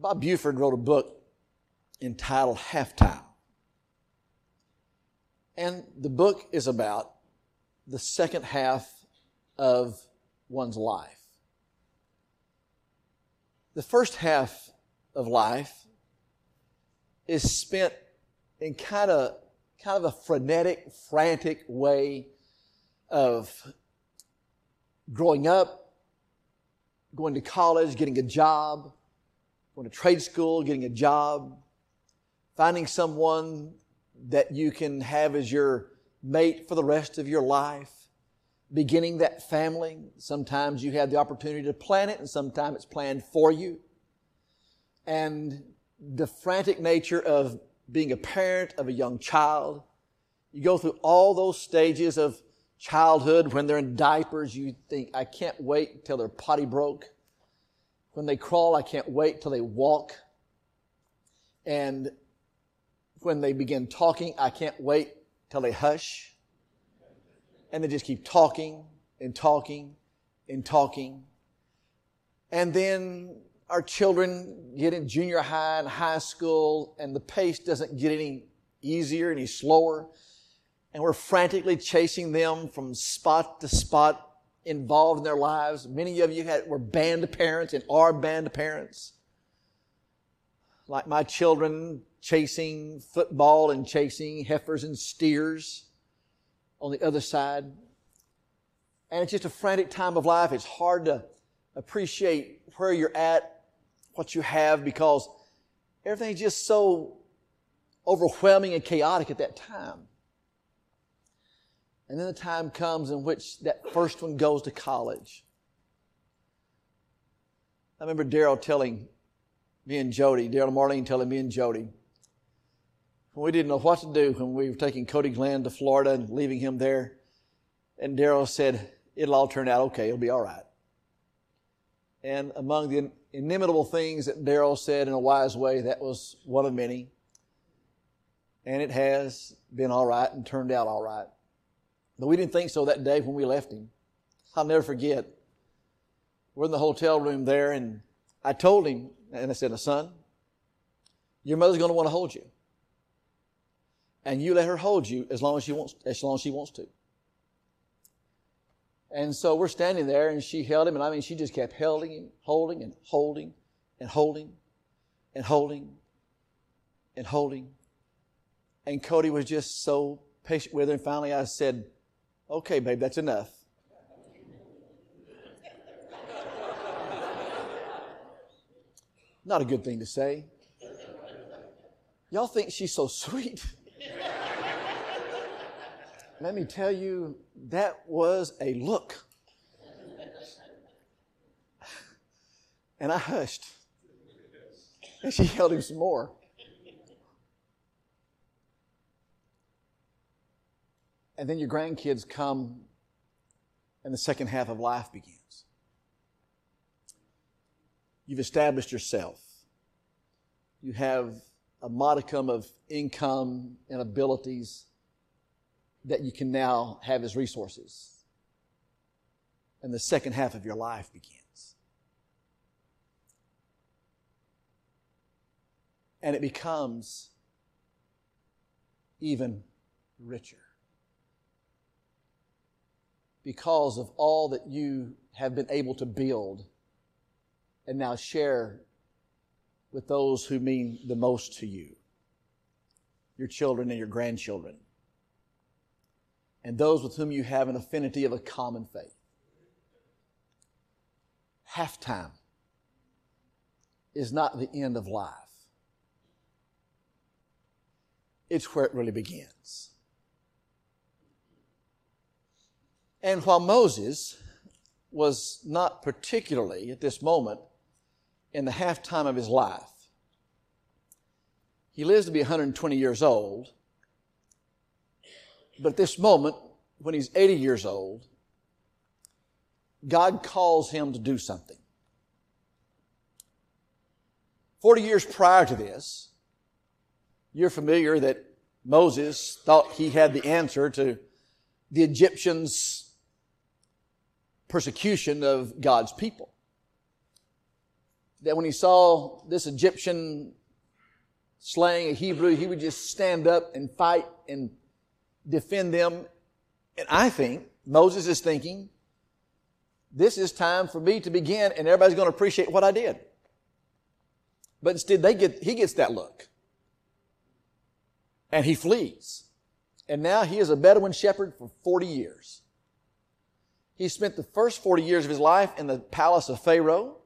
Bob Buford wrote a book entitled Halftime. And the book is about the second half of one's life. The first half of life is spent in kind of kind of a frenetic, frantic way of growing up, going to college, getting a job, going to trade school, getting a job, finding someone that you can have as your mate for the rest of your life, beginning that family. Sometimes you have the opportunity to plan it, and sometimes it's planned for you. And the frantic nature of being a parent of a young child. You go through all those stages of childhood when they're in diapers. You think, I can't wait till they're potty broke. When they crawl, I can't wait till they walk. And when they begin talking, I can't wait till they hush. And they just keep talking and talking and talking. And then our children get in junior high and high school, and the pace doesn't get any easier, any slower. And we're frantically chasing them from spot to spot involved in their lives. Many of you had, were band parents and are band parents. Like my children chasing football and chasing heifers and steers on the other side. And it's just a frantic time of life. It's hard to appreciate where you're at what you have because everything's just so overwhelming and chaotic at that time. And then the time comes in which that first one goes to college. I remember Daryl telling me and Jody, Daryl Marlene telling me and Jody, we didn't know what to do when we were taking Cody Glenn to Florida and leaving him there. And Daryl said, It'll all turn out okay, it'll be all right. And among the inimitable things that Daryl said in a wise way, that was one of many. And it has been all right and turned out all right. But we didn't think so that day when we left him. I'll never forget. We're in the hotel room there, and I told him, and I said, Son, your mother's going to want to hold you. And you let her hold you as long as she wants, as long as she wants to. And so we're standing there and she held him, and I mean, she just kept holding him, holding and holding and holding and holding and holding. And Cody was just so patient with her. And finally I said, Okay, babe, that's enough. Not a good thing to say. Y'all think she's so sweet. Let me tell you, that was a look. And I hushed. And she held him some more. And then your grandkids come, and the second half of life begins. You've established yourself. You have a modicum of income and abilities that you can now have as resources. And the second half of your life begins. And it becomes even richer. Because of all that you have been able to build and now share with those who mean the most to you your children and your grandchildren and those with whom you have an affinity of a common faith. Halftime is not the end of life. It's where it really begins. And while Moses was not particularly at this moment in the halftime of his life, he lives to be 120 years old but at this moment, when he's 80 years old, God calls him to do something. 40 years prior to this, you're familiar that Moses thought he had the answer to the Egyptians' persecution of God's people. that when he saw this Egyptian slaying a Hebrew, he would just stand up and fight and defend them. And I think Moses is thinking, this is time for me to begin and everybody's going to appreciate what I did. But instead they get, he gets that look. And he flees. And now he is a Bedouin shepherd for 40 years. He spent the first 40 years of his life in the palace of Pharaoh,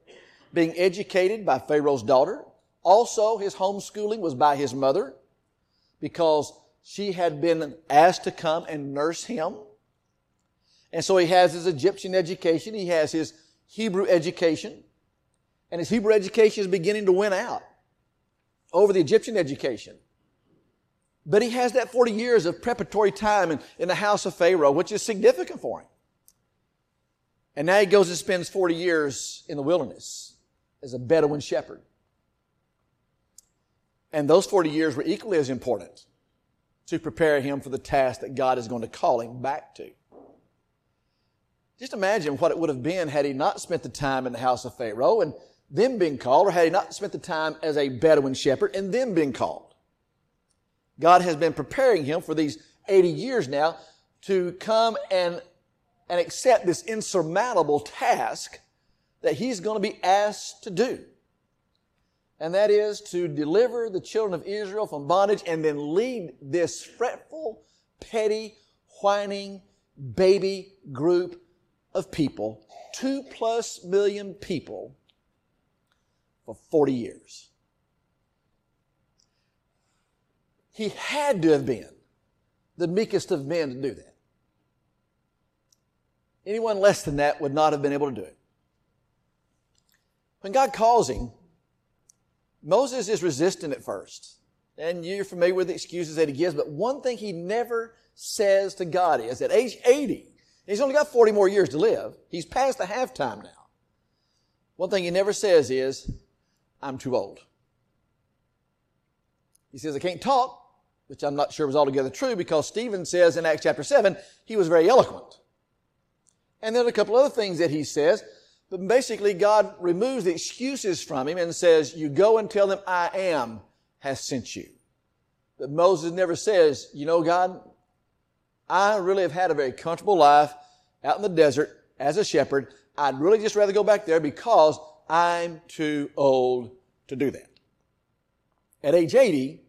being educated by Pharaoh's daughter. Also, his homeschooling was by his mother because she had been asked to come and nurse him. And so he has his Egyptian education. He has his Hebrew education. And his Hebrew education is beginning to win out over the Egyptian education. But he has that 40 years of preparatory time in, in the house of Pharaoh, which is significant for him. And now he goes and spends 40 years in the wilderness as a Bedouin shepherd. And those 40 years were equally as important to prepare him for the task that God is going to call him back to. Just imagine what it would have been had he not spent the time in the house of Pharaoh and then been called, or had he not spent the time as a Bedouin shepherd and then been called. God has been preparing him for these 80 years now to come and, and accept this insurmountable task that he's going to be asked to do. And that is to deliver the children of Israel from bondage and then lead this fretful, petty, whining, baby group of people, two plus million people, for 40 years. He had to have been the meekest of men to do that. Anyone less than that would not have been able to do it. When God calls him, Moses is resistant at first. And you're familiar with the excuses that he gives, but one thing he never says to God is at age 80, he's only got 40 more years to live. He's past the halftime now. One thing he never says is, I'm too old. He says, I can't talk which I'm not sure was altogether true because Stephen says in Acts chapter 7, he was very eloquent. And then a couple other things that he says, but basically God removes the excuses from him and says, you go and tell them I am has sent you. But Moses never says, you know God, I really have had a very comfortable life out in the desert as a shepherd. I'd really just rather go back there because I'm too old to do that. At age 80,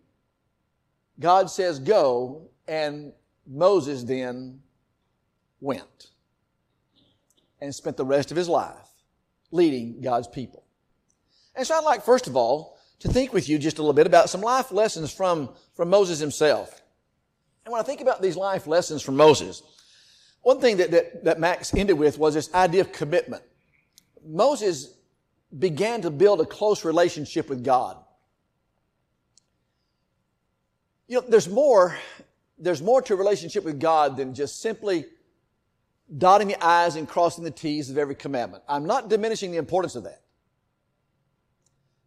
God says go, and Moses then went and spent the rest of his life leading God's people. And so I'd like, first of all, to think with you just a little bit about some life lessons from, from Moses himself. And when I think about these life lessons from Moses, one thing that, that, that Max ended with was this idea of commitment. Moses began to build a close relationship with God. You know, there's more, there's more to a relationship with God than just simply dotting the I's and crossing the T's of every commandment. I'm not diminishing the importance of that.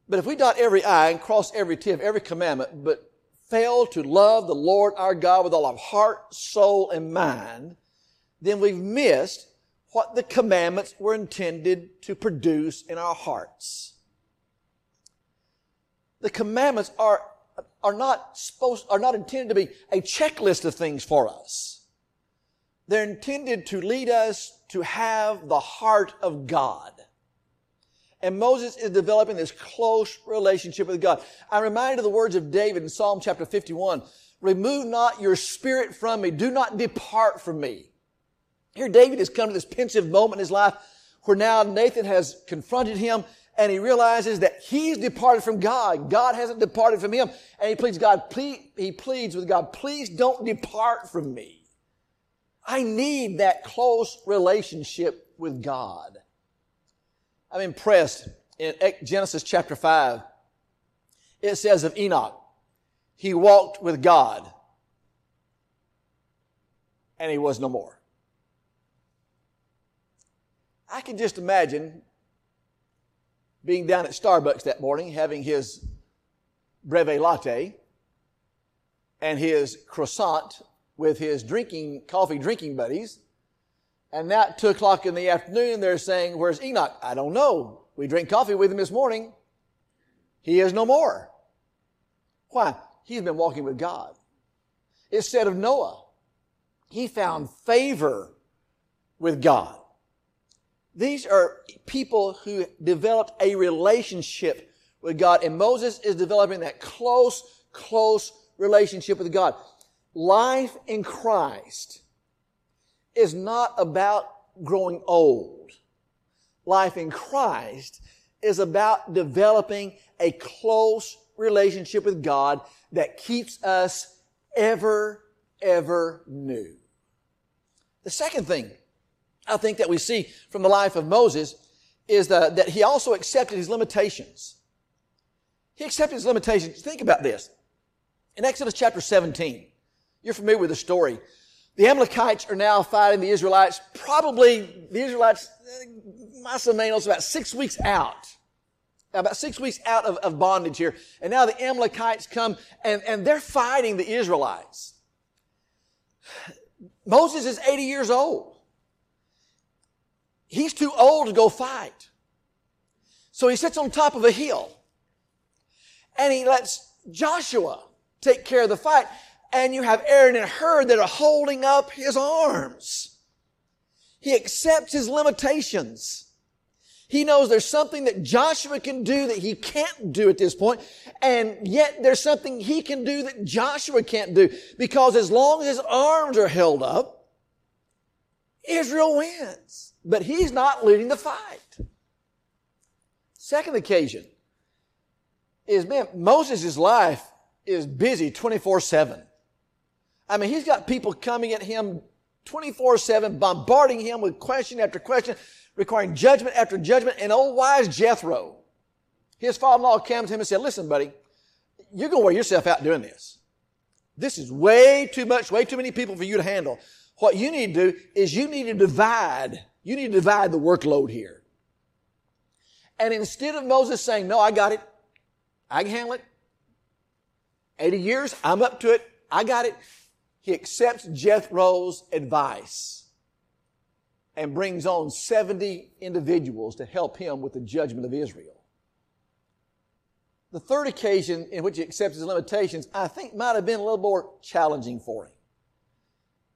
But if we dot every I and cross every T of every commandment, but fail to love the Lord our God with all our heart, soul, and mind, then we've missed what the commandments were intended to produce in our hearts. The commandments are are not supposed, are not intended to be a checklist of things for us. They're intended to lead us to have the heart of God. And Moses is developing this close relationship with God. I'm reminded of the words of David in Psalm chapter 51. Remove not your spirit from me. Do not depart from me. Here David has come to this pensive moment in his life where now Nathan has confronted him and he realizes that he's departed from God. God hasn't departed from him. And he pleads God, please, he pleads with God, please don't depart from me. I need that close relationship with God. I'm impressed in Genesis chapter 5. It says of Enoch, he walked with God and he was no more. I can just imagine being down at Starbucks that morning, having his breve latte and his croissant with his drinking, coffee drinking buddies. And now at two o'clock in the afternoon, they're saying, where's Enoch? I don't know. We drank coffee with him this morning. He is no more. Why? He's been walking with God. Said of Noah, he found favor with God. These are people who developed a relationship with God, and Moses is developing that close, close relationship with God. Life in Christ is not about growing old. Life in Christ is about developing a close relationship with God that keeps us ever, ever new. The second thing I think that we see from the life of Moses is the, that he also accepted his limitations. He accepted his limitations. Think about this. In Exodus chapter 17, you're familiar with the story. The Amalekites are now fighting the Israelites. Probably the Israelites, uh, Masamenos, about six weeks out. About six weeks out of, of bondage here. And now the Amalekites come and, and they're fighting the Israelites. Moses is 80 years old. He's too old to go fight. So he sits on top of a hill and he lets Joshua take care of the fight. And you have Aaron and Hur that are holding up his arms. He accepts his limitations. He knows there's something that Joshua can do that he can't do at this point, and yet there's something he can do that Joshua can't do. Because as long as his arms are held up, Israel wins. But he's not leading the fight. Second occasion is, man, Moses' life is busy 24 7. I mean, he's got people coming at him 24 7, bombarding him with question after question, requiring judgment after judgment. And old wise Jethro, his father in law came to him and said, Listen, buddy, you're going to wear yourself out doing this. This is way too much, way too many people for you to handle. What you need to do is you need to divide, you need to divide the workload here. And instead of Moses saying, No, I got it, I can handle it, 80 years, I'm up to it, I got it, he accepts Jethro's advice and brings on 70 individuals to help him with the judgment of Israel. The third occasion in which he accepts his limitations, I think might have been a little more challenging for him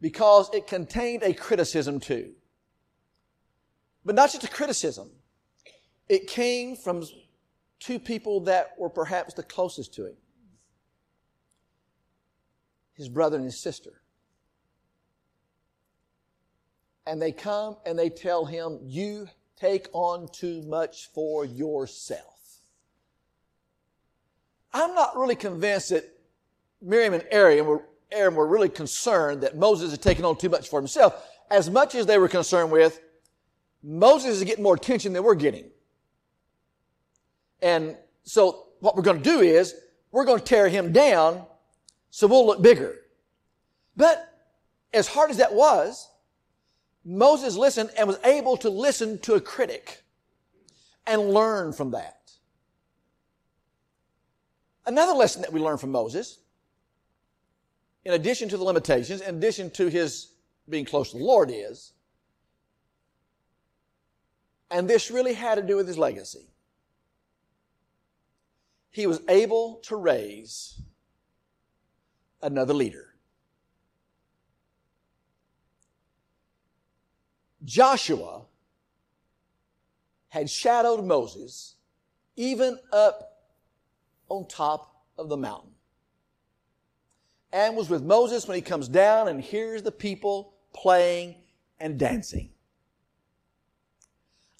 because it contained a criticism too. But not just a criticism. It came from two people that were perhaps the closest to him his brother and his sister. And they come and they tell him, You take on too much for yourself. I'm not really convinced that Miriam and Aaron were, Aaron were really concerned that Moses had taken on too much for himself, as much as they were concerned with Moses is getting more attention than we're getting. And so what we're going to do is we're going to tear him down so we'll look bigger. But as hard as that was, Moses listened and was able to listen to a critic and learn from that. Another lesson that we learn from Moses, in addition to the limitations, in addition to his being close to the Lord, is, and this really had to do with his legacy, he was able to raise another leader. Joshua had shadowed Moses even up on top of the mountain and was with Moses when he comes down and hears the people playing and dancing.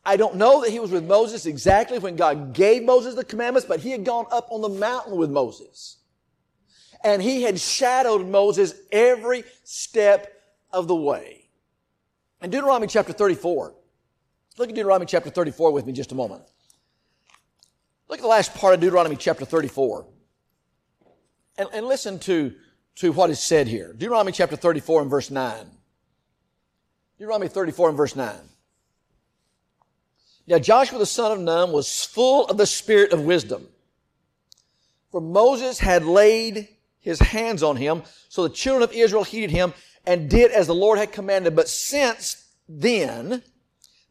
I don't know that he was with Moses exactly when God gave Moses the commandments, but he had gone up on the mountain with Moses and he had shadowed Moses every step of the way. In Deuteronomy chapter 34, look at Deuteronomy chapter 34 with me just a moment. Look at the last part of Deuteronomy chapter 34. And, and listen to, to what is said here. Deuteronomy chapter 34 and verse 9. Deuteronomy 34 and verse 9. Now Joshua the son of Nun was full of the spirit of wisdom. For Moses had laid his hands on him. So the children of Israel heeded him and did as the Lord had commanded. But since then,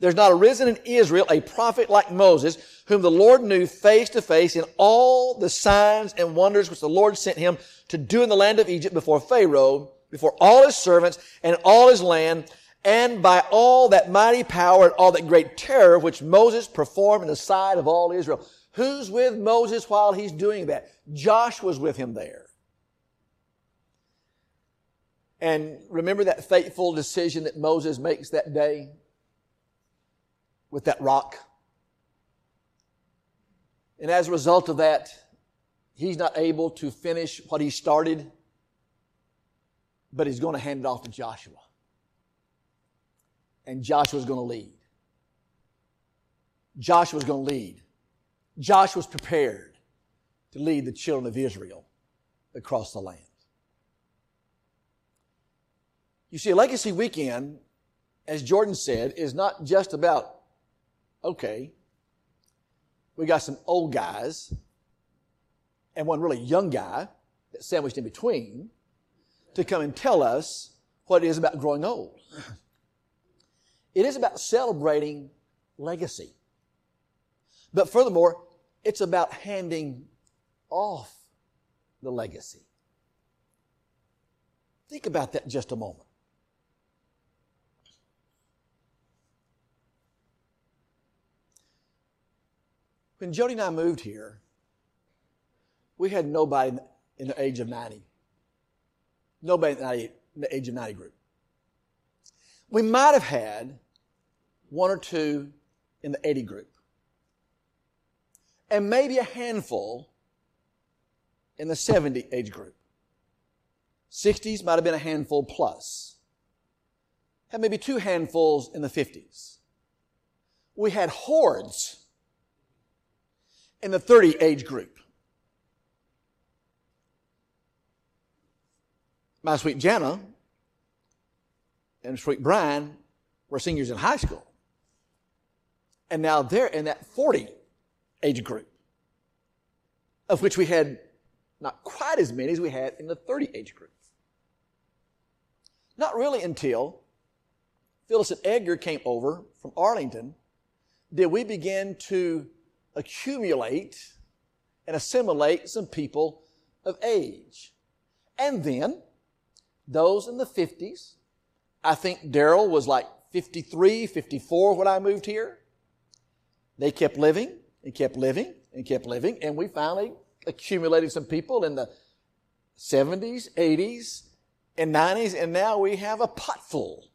There's not arisen in Israel a prophet like Moses, whom the Lord knew face to face in all the signs and wonders which the Lord sent him to do in the land of Egypt before Pharaoh, before all his servants and all his land, and by all that mighty power and all that great terror which Moses performed in the sight of all Israel. Who's with Moses while he's doing that? Joshua's with him there. And remember that fateful decision that Moses makes that day with that rock? And as a result of that, he's not able to finish what he started, but he's going to hand it off to Joshua. And Joshua's going to lead. Joshua's going to lead. Joshua's prepared to lead the children of Israel across the land. You see, legacy weekend, as Jordan said, is not just about, okay, we got some old guys and one really young guy that's sandwiched in between to come and tell us what it is about growing old. It is about celebrating legacy. But furthermore, it's about handing off the legacy. Think about that just a moment. When Jody and I moved here, we had nobody in the age of 90. Nobody in the age of 90 group. We might have had one or two in the 80 group and maybe a handful in the 70 age group. 60s might have been a handful plus. Had maybe two handfuls in the 50s. We had hordes in the 30 age group. My sweet Jana and sweet Brian were seniors in high school. And now they're in that 40 age group, of which we had not quite as many as we had in the 30 age group. Not really until Phyllis and Edgar came over from Arlington did we begin to accumulate and assimilate some people of age. And then those in the 50s, I think Daryl was like 53, 54 when I moved here. They kept living and kept living and kept living, and we finally accumulated some people in the 70s, 80s, and 90s, and now we have a pot full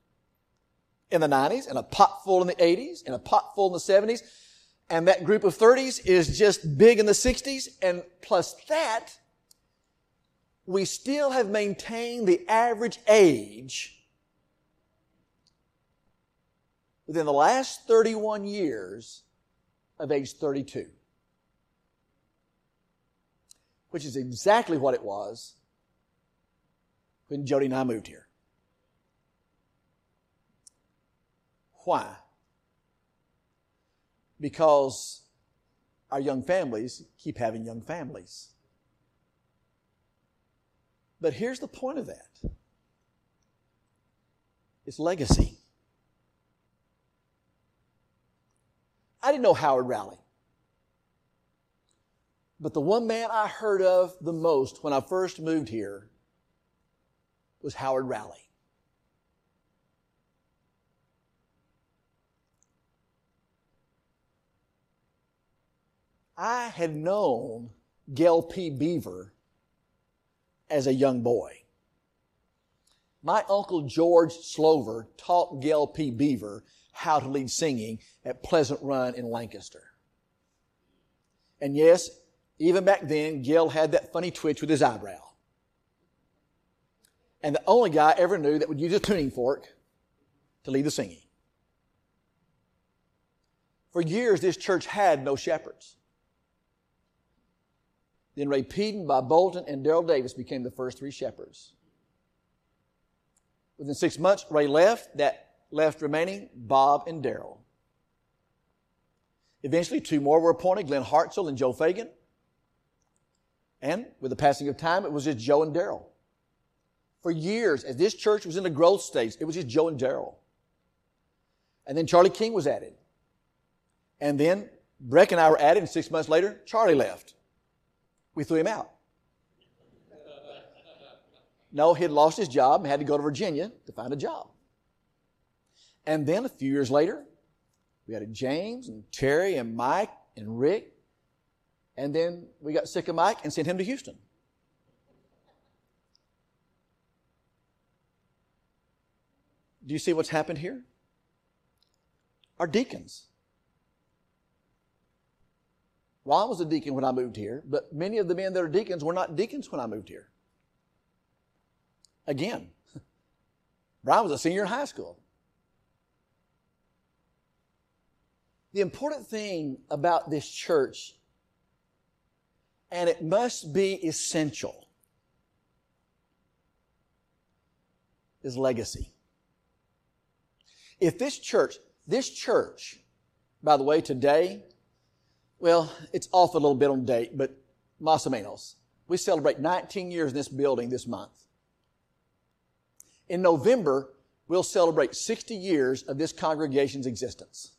in the 90s, and a pot full in the 80s, and a pot full in the 70s, and that group of 30s is just big in the 60s, and plus that, we still have maintained the average age within the last 31 years of age 32, which is exactly what it was when Jody and I moved here. Why? Because our young families keep having young families. But here's the point of that it's legacy. I didn't know Howard Raleigh. But the one man I heard of the most when I first moved here was Howard Raleigh. I had known Gail P. Beaver as a young boy. My uncle George Slover taught Gail P. Beaver how to lead singing at Pleasant Run in Lancaster. And yes, even back then, Gil had that funny twitch with his eyebrow. And the only guy I ever knew that would use a tuning fork to lead the singing. For years, this church had no shepherds. Then Ray Peden, Bob Bolton, and Daryl Davis became the first three shepherds. Within six months, Ray left. That left remaining Bob and Daryl. Eventually, two more were appointed Glenn Hartzell and Joe Fagan. And with the passing of time, it was just Joe and Daryl. For years, as this church was in the growth stage, it was just Joe and Daryl. And then Charlie King was added. And then Breck and I were added, and six months later, Charlie left. We threw him out. No, he had lost his job and had to go to Virginia to find a job. And then a few years later, we had James and Terry and Mike and Rick. And then we got sick of Mike and sent him to Houston. Do you see what's happened here? Our deacons. Well, I was a deacon when I moved here, but many of the men that are deacons were not deacons when I moved here. Again, Brian was a senior in high school. The important thing about this church, and it must be essential, is legacy. If this church, this church, by the way, today, well, it's off a little bit on date, but más. We celebrate 19 years in this building this month. In November, we'll celebrate 60 years of this congregation's existence.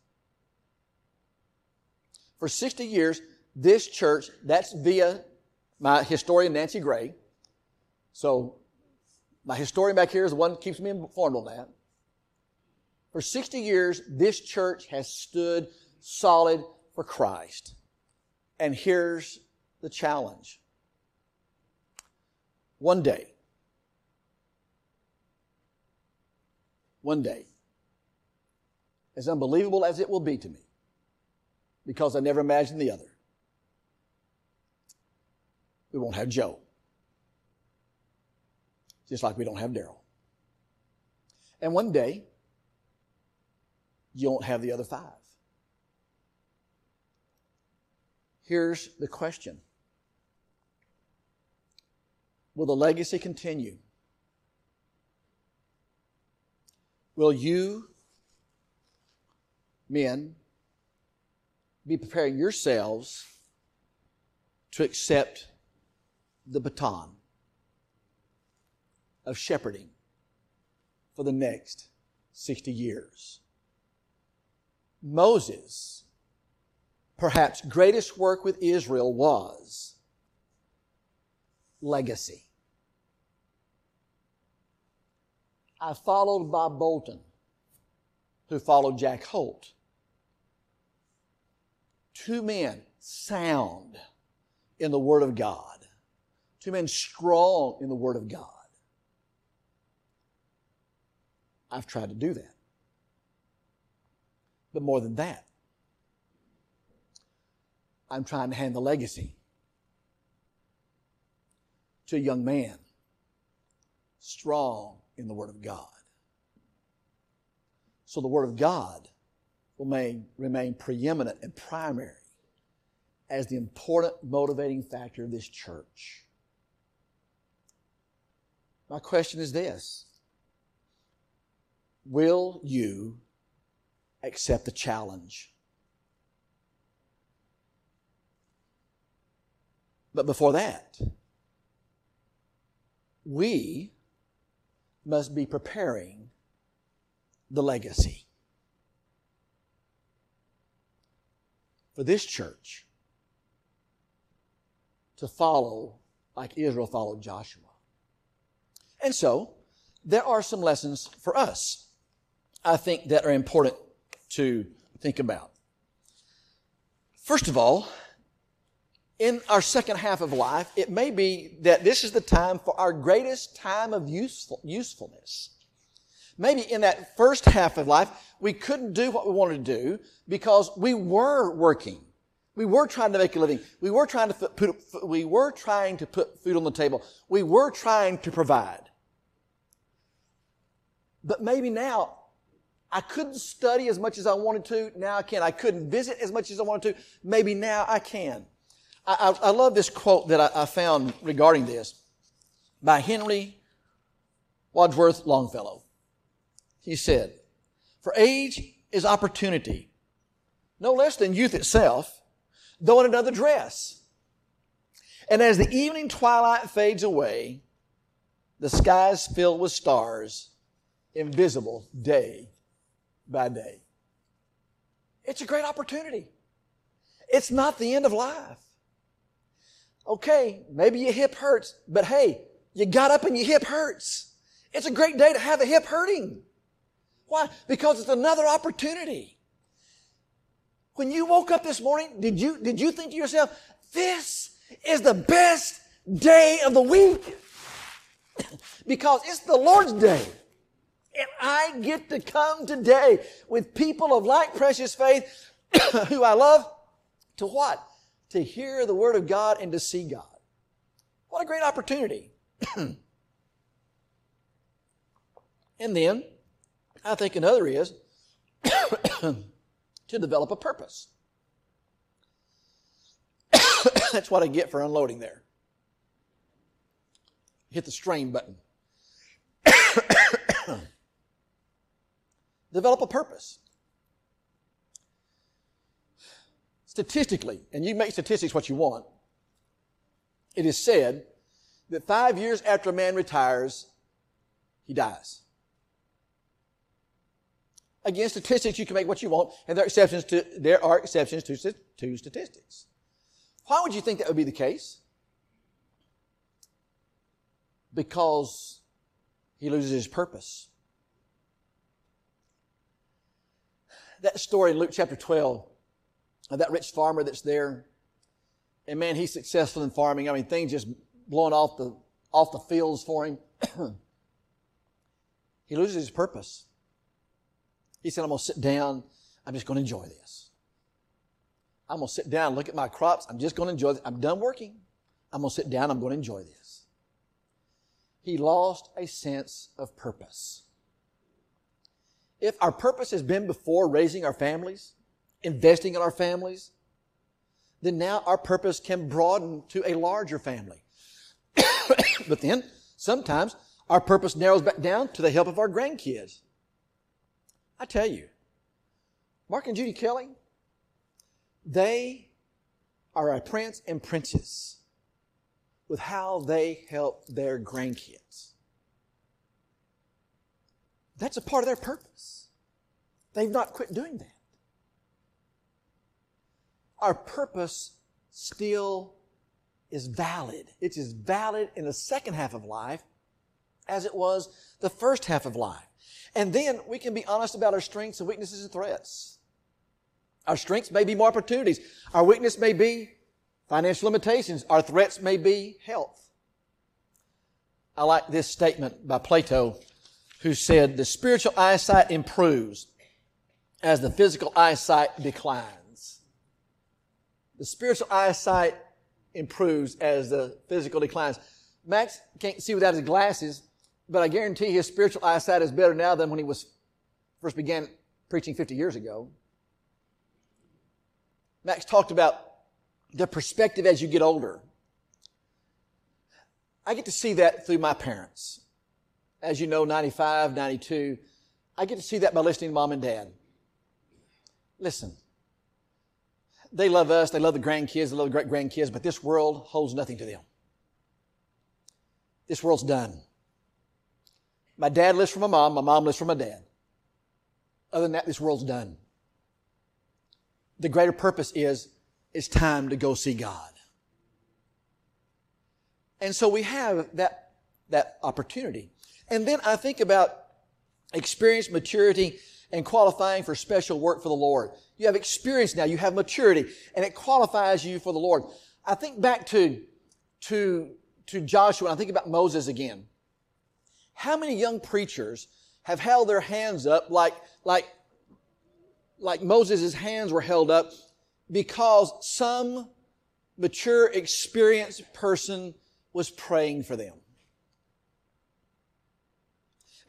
For 60 years, this church, that's via my historian Nancy Gray. So my historian back here is the one that keeps me informed on that. For 60 years, this church has stood solid for Christ. And here's the challenge. One day, one day, as unbelievable as it will be to me, because I never imagined the other. We won't have Joe. Just like we don't have Daryl. And one day, you won't have the other five. Here's the question Will the legacy continue? Will you, men, be preparing yourselves to accept the baton of shepherding for the next 60 years. Moses, perhaps greatest work with Israel was legacy. I followed Bob Bolton, who followed Jack Holt two men sound in the Word of God, two men strong in the Word of God. I've tried to do that. But more than that, I'm trying to hand the legacy to a young man strong in the Word of God. So the Word of God will remain, remain preeminent and primary as the important motivating factor of this church. My question is this Will you accept the challenge? But before that, we must be preparing the legacy. for this church to follow like Israel followed Joshua. And so, there are some lessons for us, I think, that are important to think about. First of all, in our second half of life, it may be that this is the time for our greatest time of useful, usefulness maybe in that first half of life, we couldn't do what we wanted to do because we were working. We were trying to make a living. We were trying to put, we were trying to put food on the table. We were trying to provide. But maybe now I couldn't study as much as I wanted to. Now I can. I couldn't visit as much as I wanted to. Maybe now I can. I, I, I love this quote that I, I found regarding this by Henry Wadsworth Longfellow he said, For age is opportunity, no less than youth itself, though in another dress. And as the evening twilight fades away, the skies fill with stars, invisible day by day. It's a great opportunity. It's not the end of life. Okay, maybe your hip hurts, but hey, you got up and your hip hurts. It's a great day to have a hip hurting. Why? Because it's another opportunity. When you woke up this morning, did you, did you think to yourself, this is the best day of the week? because it's the Lord's day. And I get to come today with people of like precious faith who I love to what? To hear the Word of God and to see God. What a great opportunity. and then, I think another is to develop a purpose. That's what I get for unloading there. Hit the strain button. develop a purpose. Statistically, and you make statistics what you want, it is said that five years after a man retires, he dies. Again, statistics, you can make what you want, and there are exceptions to, there are exceptions to, to statistics. Why would you think that would be the case? Because he loses his purpose. That story in Luke chapter 12 of Uh, that rich farmer that's there, and man, he's successful in farming. I mean, things just blowing off the, off the fields for him. he loses his purpose. He said, I'm going to sit down. I'm just going to enjoy this. I'm going to sit down, look at my crops. I'm just going to enjoy this. I'm done working. I'm going to sit down. I'm going to enjoy this. He lost a sense of purpose. If our purpose has been before raising our families, investing in our families, then now our purpose can broaden to a larger family. but then sometimes our purpose narrows back down to the help of our grandkids. I tell you, Mark and Judy Kelly, they are a prince and princess with how they help their grandkids. That's a part of their purpose. They've not quit doing that. Our purpose still is valid. It's as valid in the second half of life as it was the first half of life. And then we can be honest about our strengths and weaknesses and threats. Our strengths may be more opportunities. Our weakness may be financial limitations. Our threats may be health. I like this statement by Plato who said, the spiritual eyesight improves as the physical eyesight declines. The spiritual eyesight improves as the physical declines. Max can't see without his glasses, but I guarantee his spiritual eyesight is better now than when he was first began preaching 50 years ago. Max talked about the perspective as you get older. I get to see that through my parents. As you know, 95, 92. I get to see that by listening to mom and dad. Listen, they love us, they love the grandkids, they love the great grandkids, but this world holds nothing to them. This world's done. My dad lives for my mom. My mom lives for my dad. Other than that, this world's done. The greater purpose is it's time to go see God. And so we have that, that opportunity. And then I think about experience, maturity, and qualifying for special work for the Lord. You have experience now, you have maturity, and it qualifies you for the Lord. I think back to, to, to Joshua, and I think about Moses again. How many young preachers have held their hands up like, like, like Moses' hands were held up because some mature, experienced person was praying for them?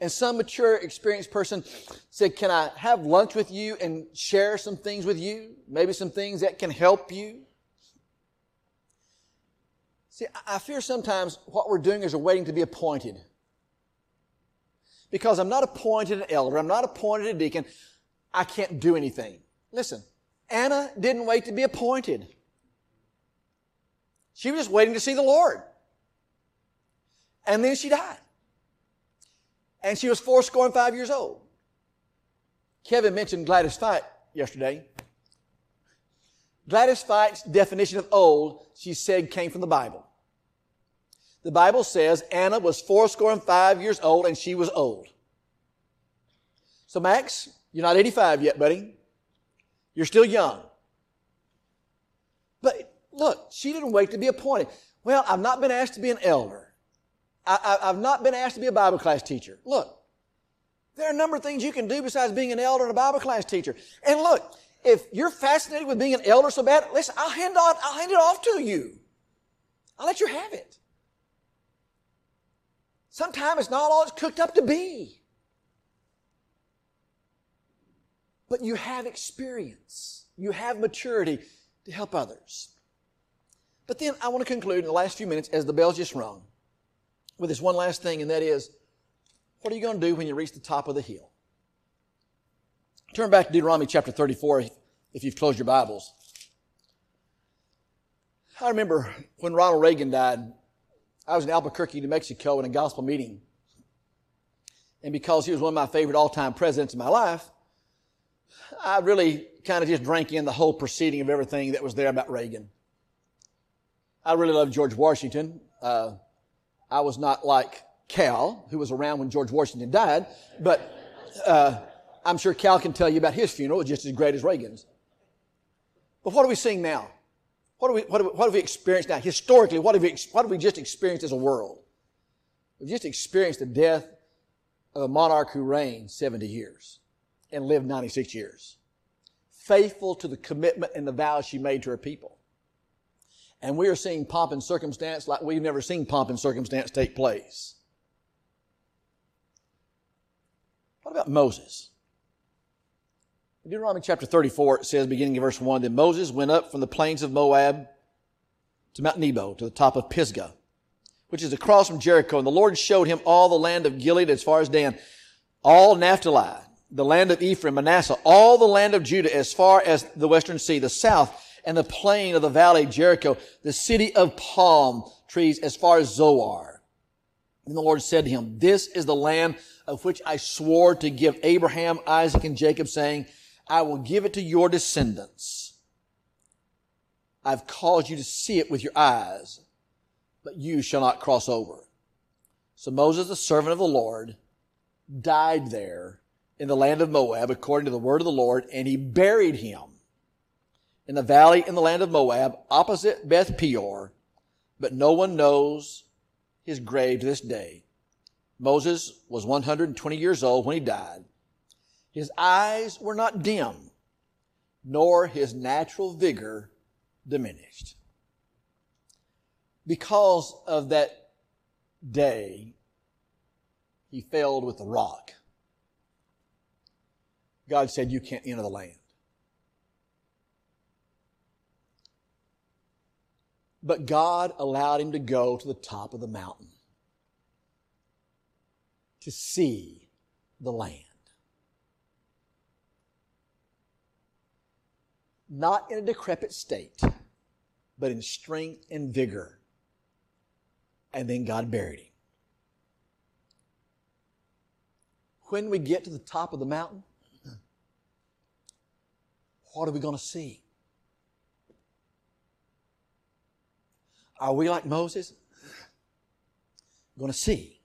And some mature, experienced person said, Can I have lunch with you and share some things with you? Maybe some things that can help you? See, I fear sometimes what we're doing is we're waiting to be appointed because I'm not appointed an elder, I'm not appointed a deacon, I can't do anything. Listen, Anna didn't wait to be appointed. She was just waiting to see the Lord. And then she died. And she was four score and five years old. Kevin mentioned Gladys Fite yesterday. Gladys Fite's definition of old, she said, came from the Bible. The Bible says Anna was fourscore and five years old and she was old. So Max, you're not 85 yet, buddy. You're still young. But look, she didn't wait to be appointed. Well, I've not been asked to be an elder. I, have not been asked to be a Bible class teacher. Look, there are a number of things you can do besides being an elder and a Bible class teacher. And look, if you're fascinated with being an elder so bad, listen, I'll hand, on, I'll hand it off to you. I'll let you have it. Sometimes it's not all it's cooked up to be. But you have experience. You have maturity to help others. But then I want to conclude in the last few minutes as the bell's just rung with this one last thing, and that is, what are you going to do when you reach the top of the hill? Turn back to Deuteronomy chapter 34 if you've closed your Bibles. I remember when Ronald Reagan died, I was in Albuquerque, New Mexico in a gospel meeting. And because he was one of my favorite all-time presidents in my life, I really kind of just drank in the whole proceeding of everything that was there about Reagan. I really loved George Washington. Uh, I was not like Cal, who was around when George Washington died, but uh, I'm sure Cal can tell you about his funeral. It was just as great as Reagan's. But what are we seeing now? What, we, what, what have we experienced now? Historically, what have, we, what have we just experienced as a world? We've just experienced the death of a monarch who reigned 70 years and lived 96 years. Faithful to the commitment and the vows she made to her people. And we are seeing pomp and circumstance like we've never seen pomp and circumstance take place. What about Moses? In Deuteronomy chapter 34, it says, beginning in verse 1, Then Moses went up from the plains of Moab to Mount Nebo, to the top of Pisgah, which is across from Jericho. And the Lord showed him all the land of Gilead as far as Dan, all Naphtali, the land of Ephraim, Manasseh, all the land of Judah as far as the western sea, the south, and the plain of the valley of Jericho, the city of palm trees as far as Zoar. And the Lord said to him, This is the land of which I swore to give Abraham, Isaac, and Jacob, saying, I will give it to your descendants. I've caused you to see it with your eyes, but you shall not cross over. So Moses, the servant of the Lord, died there in the land of Moab according to the word of the Lord, and he buried him in the valley in the land of Moab opposite Beth Peor, but no one knows his grave to this day. Moses was 120 years old when he died. His eyes were not dim, nor his natural vigor diminished. Because of that day, he failed with the rock. God said, You can't enter the land. But God allowed him to go to the top of the mountain to see the land. not in a decrepit state, but in strength and vigor. And then God buried him. When we get to the top of the mountain, what are we going to see? Are we like Moses? Going to see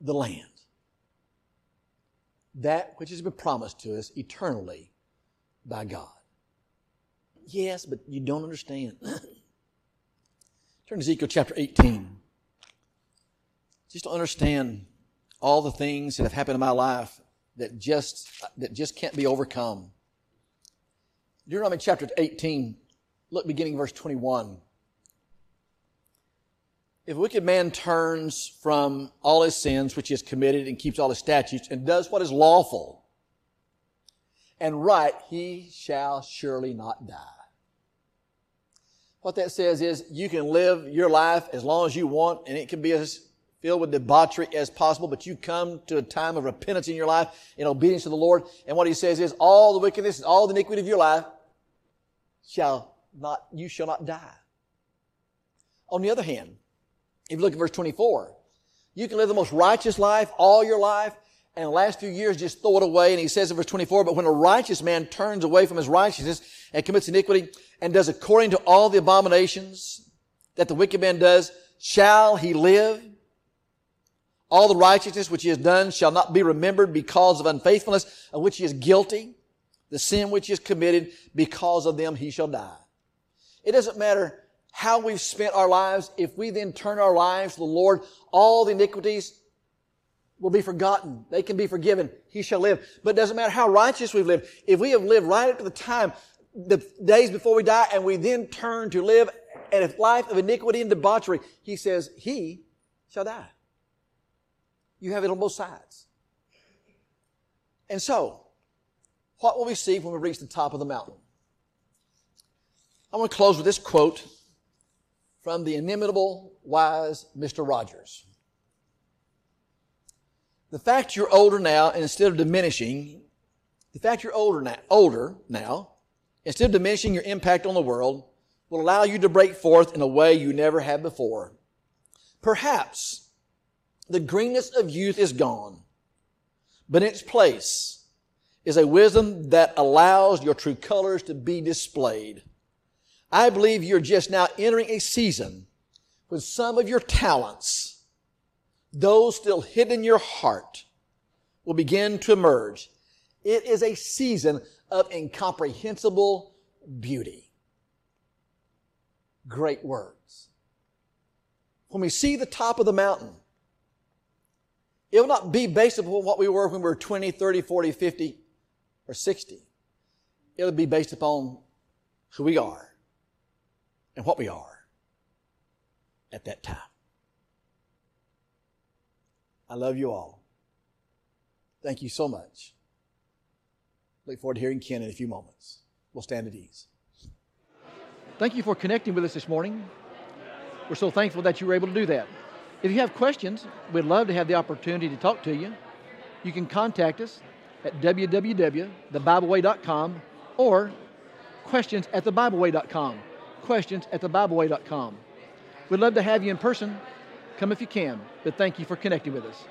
the land. That which has been promised to us eternally by God. Yes, but you don't understand. Turn to Ezekiel chapter 18. Just to understand all the things that have happened in my life that just, that just can't be overcome. Deuteronomy chapter 18, look beginning verse 21. If a wicked man turns from all his sins which he has committed and keeps all his statutes and does what is lawful, and right, he shall surely not die. What that says is you can live your life as long as you want, and it can be as filled with debauchery as possible, but you come to a time of repentance in your life in obedience to the Lord. And what he says is all the wickedness, and all the iniquity of your life shall not, you shall not die. On the other hand, if you look at verse 24, you can live the most righteous life all your life, and the last few years just throw it away. And he says in verse 24, but when a righteous man turns away from his righteousness and commits iniquity and does according to all the abominations that the wicked man does, shall he live? All the righteousness which he has done shall not be remembered because of unfaithfulness of which he is guilty. The sin which he has committed, because of them he shall die. It doesn't matter how we've spent our lives. If we then turn our lives to the Lord, all the iniquities will be forgotten. They can be forgiven. He shall live. But it doesn't matter how righteous we've lived. If we have lived right up to the time, the days before we die, and we then turn to live a life of iniquity and debauchery, he says, he shall die. You have it on both sides. And so, what will we see when we reach the top of the mountain? I want to close with this quote from the inimitable, wise Mr. Rogers. The fact you're older now, and instead of diminishing, the fact you're older now, older now, instead of diminishing your impact on the world, will allow you to break forth in a way you never have before. Perhaps the greenness of youth is gone, but in its place is a wisdom that allows your true colors to be displayed. I believe you're just now entering a season when some of your talents those still hidden in your heart will begin to emerge. It is a season of incomprehensible beauty. Great words. When we see the top of the mountain, it will not be based upon what we were when we were 20, 30, 40, 50, or 60. It'll be based upon who we are and what we are at that time. I love you all. Thank you so much. Look forward to hearing Ken in a few moments. We'll stand at ease. Thank you for connecting with us this morning. We're so thankful that you were able to do that. If you have questions, we'd love to have the opportunity to talk to you. You can contact us at www.thebibleway.com or questions at thebibleway.com. Questions at thebibleway.com. We'd love to have you in person Come if you can, but thank you for connecting with us.